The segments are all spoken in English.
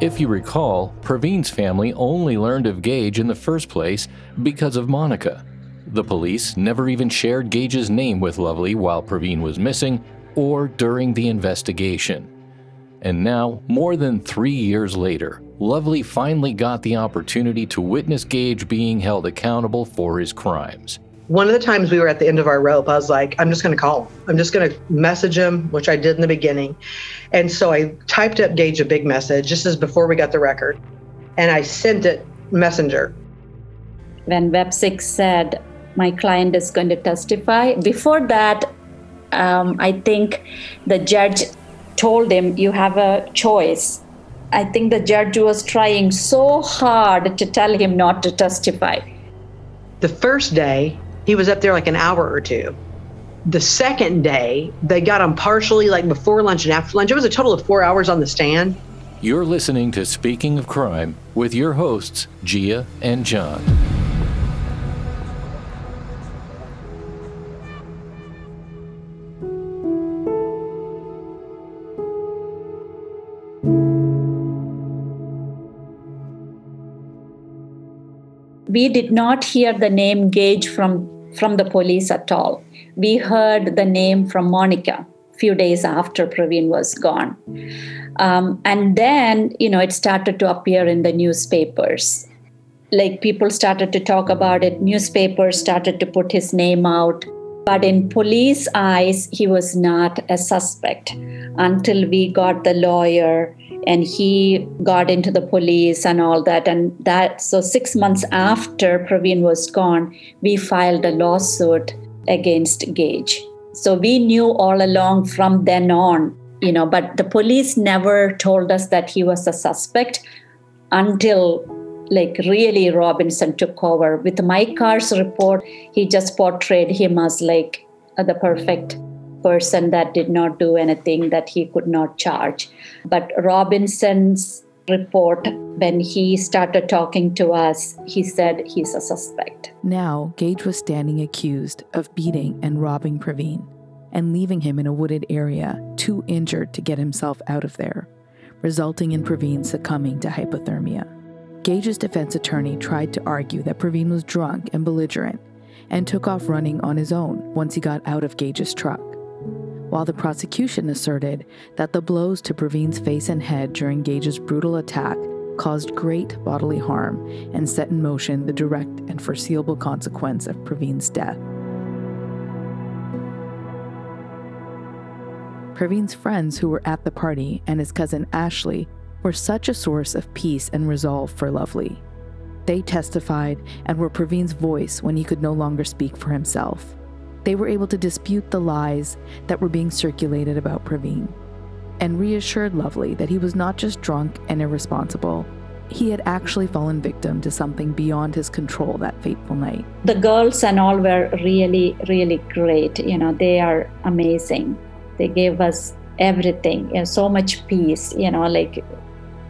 If you recall, Pravin's family only learned of Gaege in the first place because of Monica. The police never even shared Gaege's name with Lovely while Pravin was missing or during the investigation. And now, more than three years later, Lovely finally got the opportunity to witness Gaege being held accountable for his crimes. One of the times we were at the end of our rope, I was like, I'm just going to call him. I'm just going to message him, which I did in the beginning. And so I typed up Gaege a big message just as before we got the record, and I sent it messenger. When Wepsiec said, My client is going to testify, before that, um, I think the judge told him, You have a choice. I think the judge was trying so hard to tell him not to testify. The first day, he was up there like an hour or two. The second day, they got him partially like before lunch and after lunch. It was a total of four hours on the stand. You're listening to Speaking of Crime with your hosts, Jia and John. we did not hear the name Gaege from, from the police at all. We heard the name from Monica a few days after Pravin was gone. Um, and then, you know, it started to appear in the newspapers. Like people started to talk about it, newspapers started to put his name out. But in police eyes, he was not a suspect until we got the lawyer and he got into the police and all that. And that so 6 months after Pravin was gone we filed a lawsuit against Gaege. So we knew all along from then on you know but the police never told us that he was a suspect until like really robinson took over with mike carr's report he just portrayed him as like uh, the perfect person that did not do anything that he could not charge. But Robinson's report, when he started talking to us, he said he's a suspect. Now, Gaege was standing accused of beating and robbing Pravin and leaving him in a wooded area, too injured to get himself out of there, resulting in Pravin succumbing to hypothermia. Gaege's defense attorney tried to argue that Pravin was drunk and belligerent and took off running on his own once he got out of Gaege's truck while the prosecution asserted that the blows to Pravin's face and head during Gaege's brutal attack caused great bodily harm and set in motion the direct and foreseeable consequence of Pravin's death. Pravin's friends who were at the party and his cousin Ashley were such a source of peace and resolve for Lovely. They testified and were Pravin's voice when he could no longer speak for himself they were able to dispute the lies that were being circulated about Pravin and reassured Lovely that he was not just drunk and irresponsible. He had actually fallen victim to something beyond his control that fateful night. The girls and all were really, really great. You know, they are amazing. They gave us everything, you know, so much peace, you know, like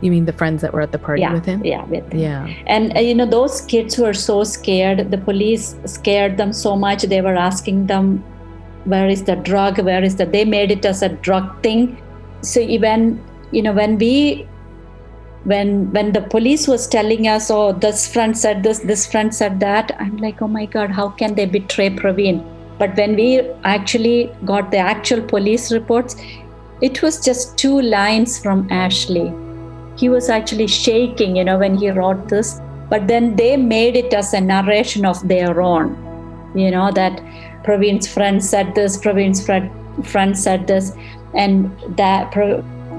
you mean the friends that were at the party yeah, with him? Yeah, with him. Yeah. And uh, you know, those kids were so scared. The police scared them so much. They were asking them, "Where is the drug? Where is the?" They made it as a drug thing. So even you know, when we, when when the police was telling us, "Oh, this friend said this, this friend said that," I'm like, "Oh my God, how can they betray Pravin?" But when we actually got the actual police reports, it was just two lines from Ashley he was actually shaking, you know, when he wrote this. But then they made it as a narration of their own, you know, that Pravin's friend said this, Pravin's friend, friend said this, and that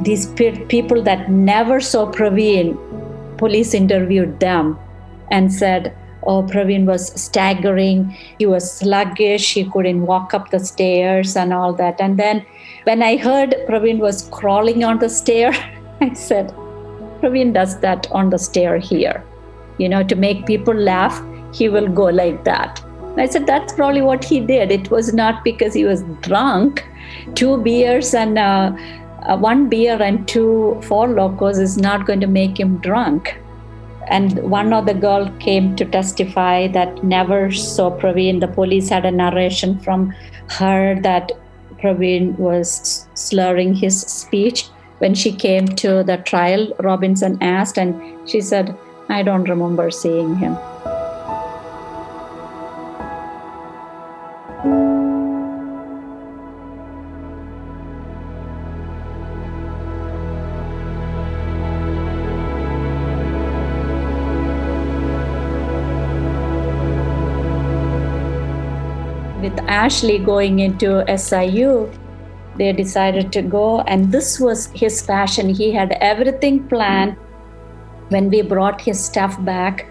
these people that never saw Pravin, police interviewed them and said, Oh, Pravin was staggering. He was sluggish. He couldn't walk up the stairs and all that. And then when I heard Pravin was crawling on the stair, I said, Pravin does that on the stair here. You know, to make people laugh, he will go like that. I said, that's probably what he did. It was not because he was drunk. Two beers and uh, uh, one beer and two Four Lokos is not going to make him drunk. And one other girl came to testify that never saw Pravin. The police had a narration from her that Pravin was slurring his speech when she came to the trial, Robinson asked, and she said, I don't remember seeing him. With Ashley going into SIU, they decided to go and this was his passion. He had everything planned. When we brought his stuff back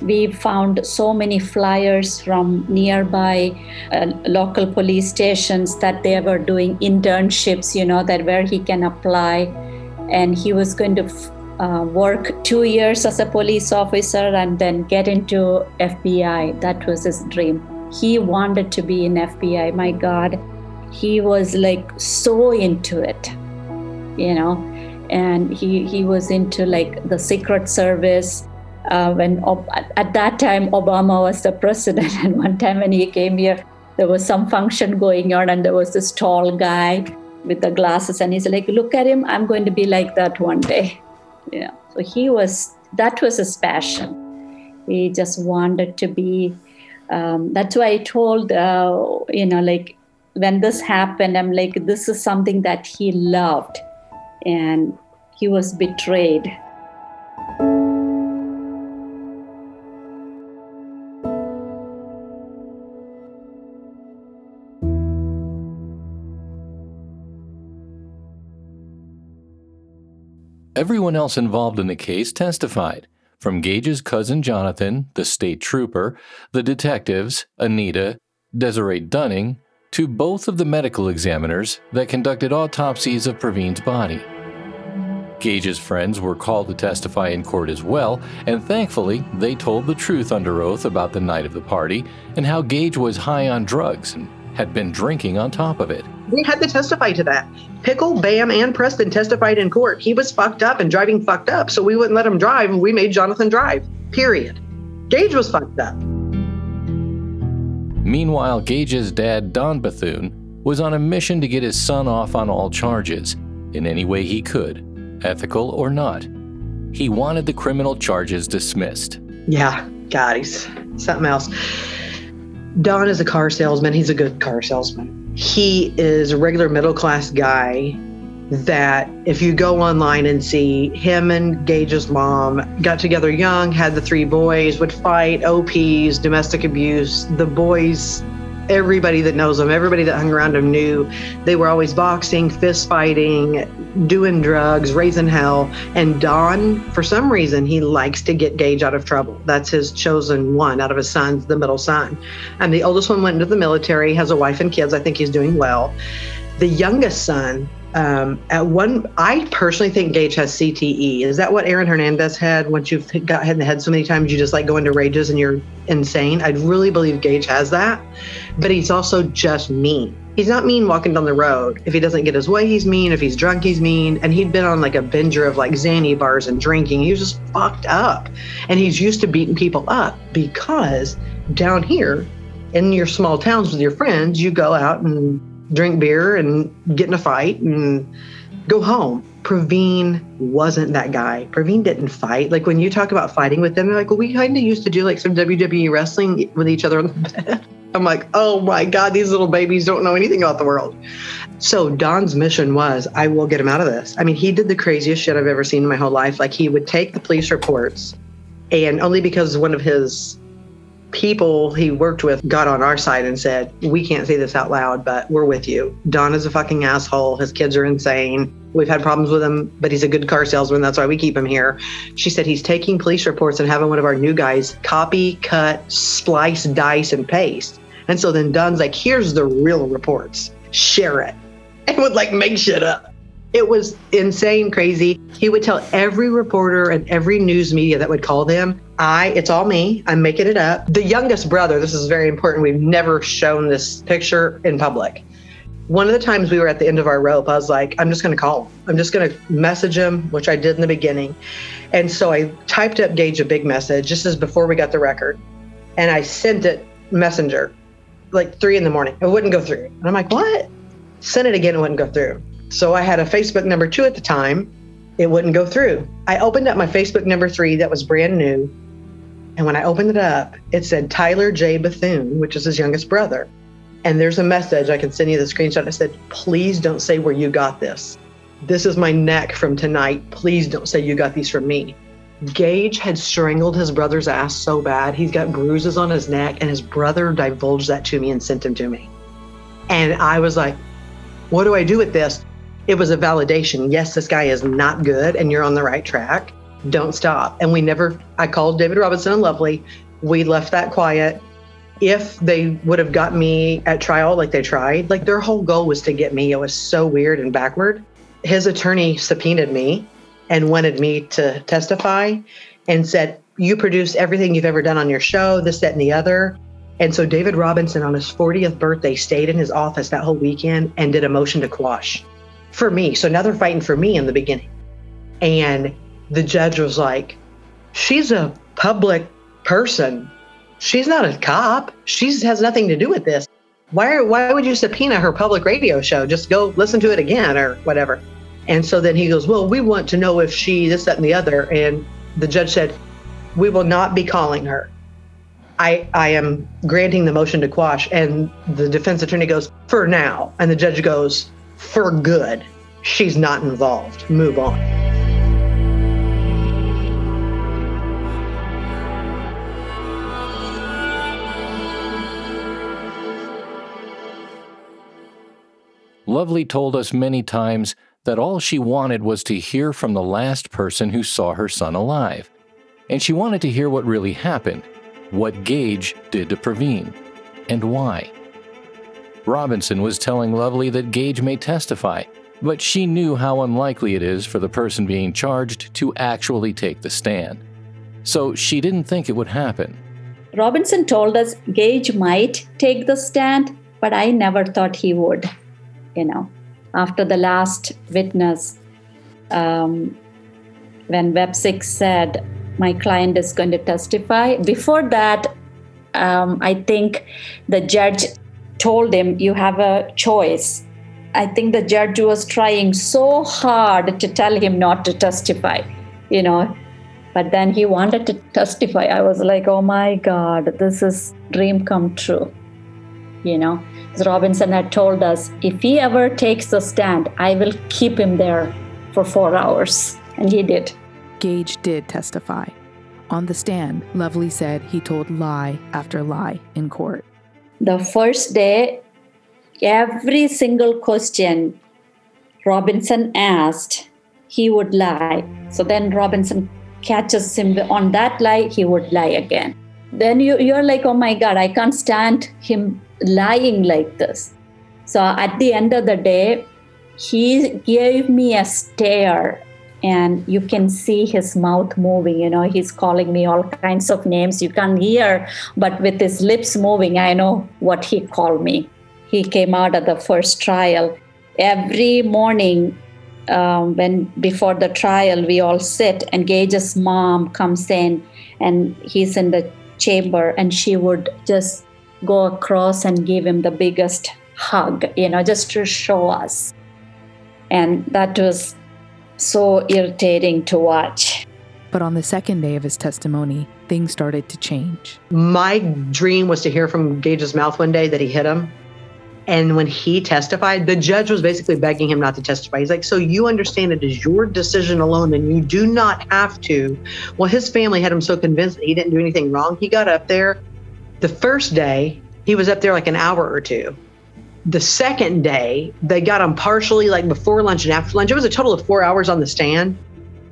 we found so many flyers from nearby uh, local police stations that they were doing internships you know that where he can apply. And he was going to uh, work two years as a police officer and then get into fbi that was his dream. He wanted to be in fbi my god he was like so into it you know? And he he was into like the secret service uh, when at that time obama was the president. And one time when he came here there was some function going on and there was this tall guy with the glasses and he's like look at him. I'm going to be like that one day. Yeah. So he was that was his passion. He just wanted to be um, that's why i told uh, you know like when this happened, I'm like, this is something that he loved, and he was betrayed. Everyone else involved in the case testified, from Gaege's cousin Jonathan, the state trooper, the detectives, Anita, Desiree Dunning, to both of the medical examiners that conducted autopsies of Pravin's body. Gaege's friends were called to testify in court as well, and thankfully, they told the truth under oath about the night of the party and how Gaege was high on drugs and had been drinking on top of it. They had to testify to that. Pickle, Bam, and Preston testified in court. He was fucked up and driving fucked up, so we wouldn't let him drive, and we made Jonathan drive. Period. Gaege was fucked up. Meanwhile, Gaege's dad, Don Bethune, was on a mission to get his son off on all charges, in any way he could, ethical or not. He wanted the criminal charges dismissed. Yeah, God, he's something else. Don is a car salesman. He's a good car salesman. He is a regular middle class guy that if you go online and see him and Gaege's mom got together young, had the three boys, would fight, OPs, domestic abuse. The boys, everybody that knows them, everybody that hung around them knew they were always boxing, fist fighting, doing drugs, raising hell. And Don, for some reason, he likes to get Gaege out of trouble. That's his chosen one out of his sons, the middle son. And the oldest one went into the military, has a wife and kids. I think he's doing well. The youngest son um, at one, I personally think Gaege has CTE. Is that what Aaron Hernandez had? Once you've got hit in the head so many times, you just like go into rages and you're insane. I really believe Gaege has that, but he's also just mean. He's not mean walking down the road. If he doesn't get his way, he's mean. If he's drunk, he's mean. And he'd been on like a binger of like Xanny bars and drinking. He was just fucked up. And he's used to beating people up because down here in your small towns with your friends, you go out and drink beer and get in a fight and go home. Pravin wasn't that guy. Pravin didn't fight. Like when you talk about fighting with them, they're like, well, we kind of used to do like some WWE wrestling with each other on the bed. I'm like, oh my God, these little babies don't know anything about the world. So Don's mission was, I will get him out of this. I mean, he did the craziest shit I've ever seen in my whole life. Like he would take the police reports and only because one of his people he worked with got on our side and said, We can't say this out loud, but we're with you. Don is a fucking asshole. His kids are insane. We've had problems with him, but he's a good car salesman. That's why we keep him here. She said he's taking police reports and having one of our new guys copy, cut, splice, dice, and paste. And so then Don's like, Here's the real reports. Share it. And would like make shit up. It was insane, crazy. He would tell every reporter and every news media that would call them, I, it's all me. I'm making it up. The youngest brother, this is very important. We've never shown this picture in public. One of the times we were at the end of our rope, I was like, I'm just going to call him. I'm just going to message him, which I did in the beginning. And so I typed up Gaege a big message just as before we got the record. And I sent it messenger like three in the morning. It wouldn't go through. And I'm like, what? Sent it again, it wouldn't go through. So I had a Facebook number two at the time. It wouldn't go through. I opened up my Facebook number three that was brand new. And when I opened it up, it said Tyler J. Bethune, which is his youngest brother. And there's a message, I can send you the screenshot. I said, please don't say where you got this. This is my neck from tonight. Please don't say you got these from me. Gaege had strangled his brother's ass so bad, he's got bruises on his neck, and his brother divulged that to me and sent him to me. And I was like, what do I do with this? It was a validation. Yes, this guy is not good, and you're on the right track. Don't stop. And we never, I called David Robinson and Lovely. We left that quiet. If they would have got me at trial like they tried, like their whole goal was to get me. It was so weird and backward. His attorney subpoenaed me and wanted me to testify and said, You produced everything you've ever done on your show, this, that, and the other. And so David Robinson, on his 40th birthday, stayed in his office that whole weekend and did a motion to quash for me. So now they're fighting for me in the beginning. And the judge was like, She's a public person. She's not a cop. She has nothing to do with this. Why, why would you subpoena her public radio show? Just go listen to it again or whatever. And so then he goes, Well, we want to know if she, this, that, and the other. And the judge said, We will not be calling her. I, I am granting the motion to quash. And the defense attorney goes, For now. And the judge goes, For good. She's not involved. Move on. Lovely told us many times that all she wanted was to hear from the last person who saw her son alive. And she wanted to hear what really happened, what Gaege did to Pravin, and why. Robinson was telling Lovely that Gaege may testify, but she knew how unlikely it is for the person being charged to actually take the stand. So she didn't think it would happen. Robinson told us Gaege might take the stand, but I never thought he would, you know after the last witness, um, when Wepsiec said, My client is going to testify, before that, um, I think the judge told him, You have a choice. I think the judge was trying so hard to tell him not to testify, you know. But then he wanted to testify. I was like, oh my God, this is dream come true, you know. Robinson had told us if he ever takes a stand, I will keep him there for four hours. And he did. Gaege did testify. On the stand, Lovely said he told lie after lie in court. The first day, every single question Robinson asked, he would lie. So then Robinson catches him on that lie, he would lie again. Then you, you're like, oh my God, I can't stand him lying like this. So at the end of the day, he gave me a stare and you can see his mouth moving you know he's calling me all kinds of names. You can't hear but with his lips moving i know what he called me. He came out of the first trial. Every morning um, when before the trial we all sit and Gaege's mom comes in and he's in the chamber and she would just go across and give him the biggest hug, you know, just to show us. And that was so irritating to watch. But on the second day of his testimony, things started to change. My dream was to hear from Gaege's mouth one day that he hit him. And when he testified, the judge was basically begging him not to testify. He's like, So you understand it is your decision alone and you do not have to. Well, his family had him so convinced that he didn't do anything wrong. He got up there the first day, he was up there like an hour or two. The second day, they got him partially like before lunch and after lunch. It was a total of four hours on the stand.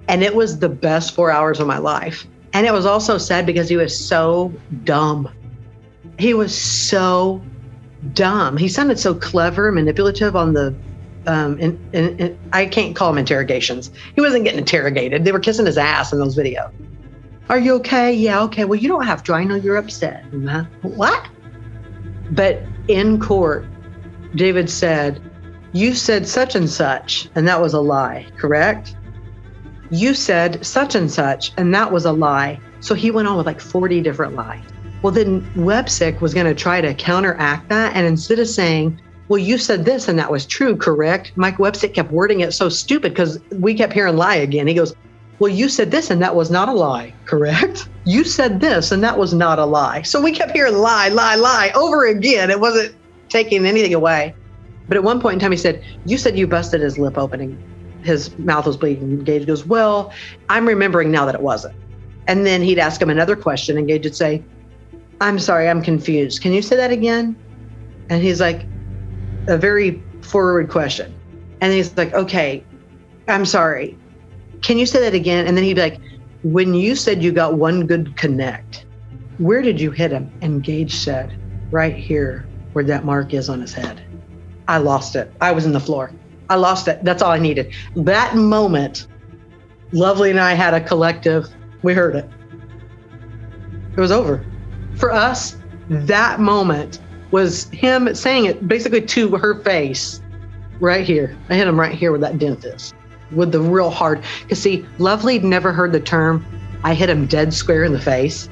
And it was the best four hours of my life. And it was also sad because he was so dumb. He was so dumb. He sounded so clever, manipulative on the um, I can't call them interrogations. He wasn't getting interrogated. They were kissing his ass in those videos. Are you okay? Yeah, okay. Well, you don't have to. I know you're upset. What? But in court, David said, You said such and such, and that was a lie, correct? You said such and such, and that was a lie. So he went on with like 40 different lies. Well, then Wepsiec was going to try to counteract that. And instead of saying, well, you said this and that was true, correct? Mike Webster kept wording it so stupid because we kept hearing lie again. He goes, well, you said this and that was not a lie, correct? You said this and that was not a lie. So we kept hearing lie, lie, lie over again. It wasn't taking anything away. But at one point in time, he said, You said you busted his lip opening. His mouth was bleeding. Gaege goes, Well, I'm remembering now that it wasn't. And then he'd ask him another question, and Gaege would say, I'm sorry, I'm confused. Can you say that again? And he's like, A very forward question. And he's like, Okay, I'm sorry. Can you say that again? And then he'd be like, When you said you got one good connect, where did you hit him? And Gaege said, Right here, where that mark is on his head. I lost it. I was in the floor. I lost it. That's all I needed. That moment, Lovely and I had a collective, we heard it. It was over. For us, that moment was him saying it basically to her face right here. I hit him right here where that dent is with the real hard. Because, see, Lovely never heard the term, I hit him dead square in the face.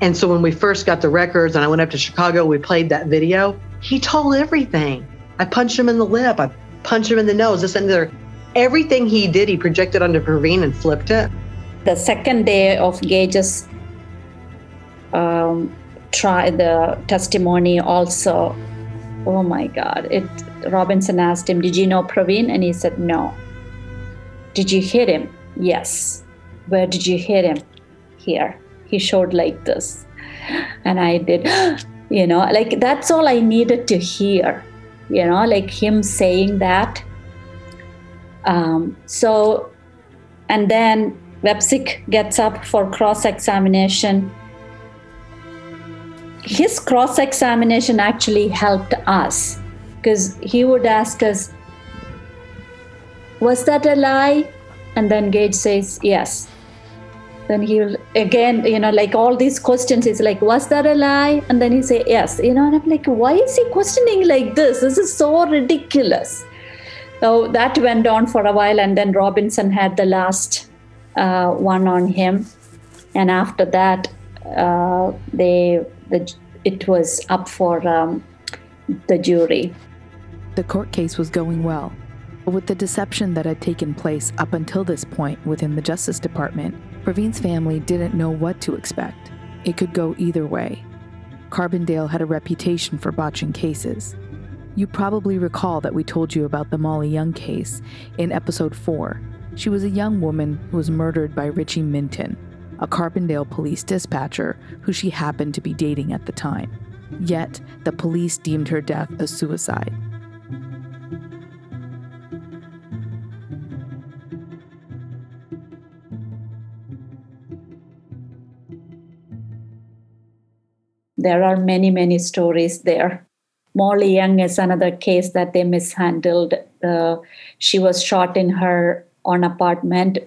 And so when we first got the records and I went up to Chicago, we played that video. He told everything. I punched him in the lip. I punched him in the nose. This and there. Everything he did, he projected onto Pravin and flipped it. The second day of Gaege's um, try the testimony also. Oh my God! It. Robinson asked him, "Did you know Pravin?" And he said, "No." Did you hit him? Yes. Where did you hit him? Here. He showed like this, and I did. You know, like that's all I needed to hear you know, like him saying that. Um, so, and then Wepsiec gets up for cross examination. His cross examination actually helped us because he would ask us, Was that a lie? And then Gaege says, Yes. Then he'll again you know like all these questions is like was that a lie? And then he say yes. You know and i'm like why is he questioning like this? This is so ridiculous. So that went on for a while and then robinson had the last uh, one on him. And after that uh, they the, it was up for um, the jury. The court case was going well with the deception that had taken place up until this point within the Justice Department, Pravin's family didn't know what to expect. It could go either way. Carbondale had a reputation for botching cases. You probably recall that we told you about the Molly Young case in episode 4. She was a young woman who was murdered by Richie Minton, a Carbondale police dispatcher who she happened to be dating at the time. Yet, the police deemed her death a suicide. There are many, many stories there. Molly Young is another case that they mishandled. Uh, she was shot in her own apartment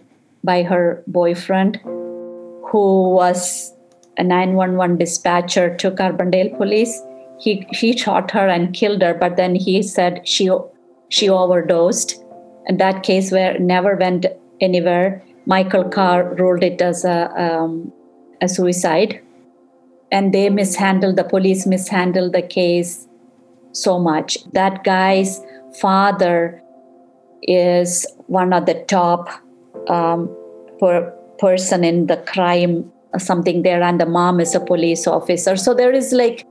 by her boyfriend, who was a 911 dispatcher to Carbondale police. He, he shot her and killed her, but then he said she, she overdosed. And that case where never went anywhere. Michael Carr ruled it as a, um, a suicide and they mishandled the police mishandled the case so much. That guy's father is one of the top um, per person in the crime something there and the mom is a police officer. So there is like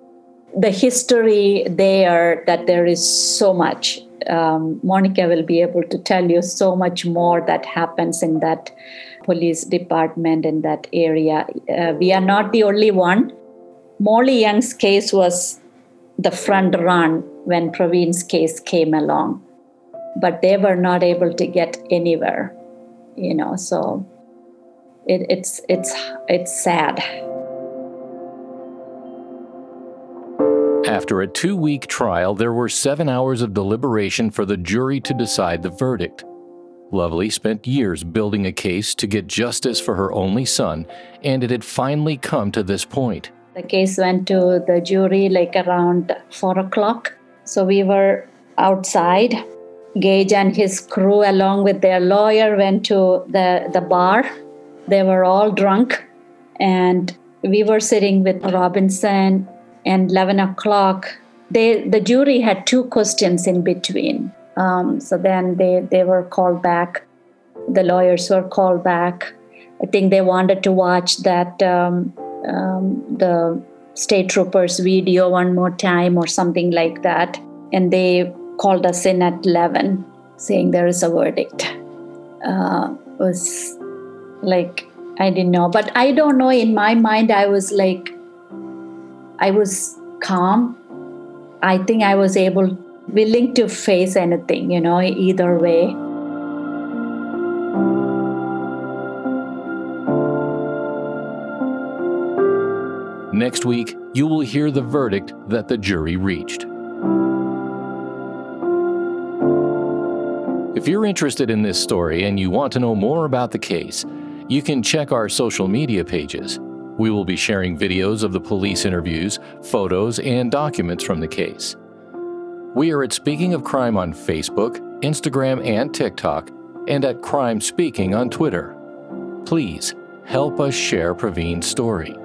the history there that there is so much. Um, monica will be able to tell you so much more that happens in that police department in that area. Uh, we are not the only one Molly Young's case was the front run when Pravin's case came along, but they were not able to get anywhere, you know. So it, it's it's it's sad. After a two week trial, there were seven hours of deliberation for the jury to decide the verdict. Lovely spent years building a case to get justice for her only son, and it had finally come to this point. The case went to the jury like around four o'clock. So we were outside. Gaege and his crew, along with their lawyer, went to the, the bar. They were all drunk. And we were sitting with Robinson. And 11 o'clock, they the jury had two questions in between. Um, so then they they were called back. The lawyers were called back. I think they wanted to watch that um, um, the state troopers video one more time or something like that, and they called us in at eleven, saying there is a verdict. Uh, was like I didn't know, but I don't know. In my mind, I was like, I was calm. I think I was able, willing to face anything, you know, either way. Next week, you will hear the verdict that the jury reached. If you're interested in this story and you want to know more about the case, you can check our social media pages. We will be sharing videos of the police interviews, photos, and documents from the case. We are at Speaking of Crime on Facebook, Instagram, and TikTok, and at Crime Speaking on Twitter. Please help us share Pravin's story.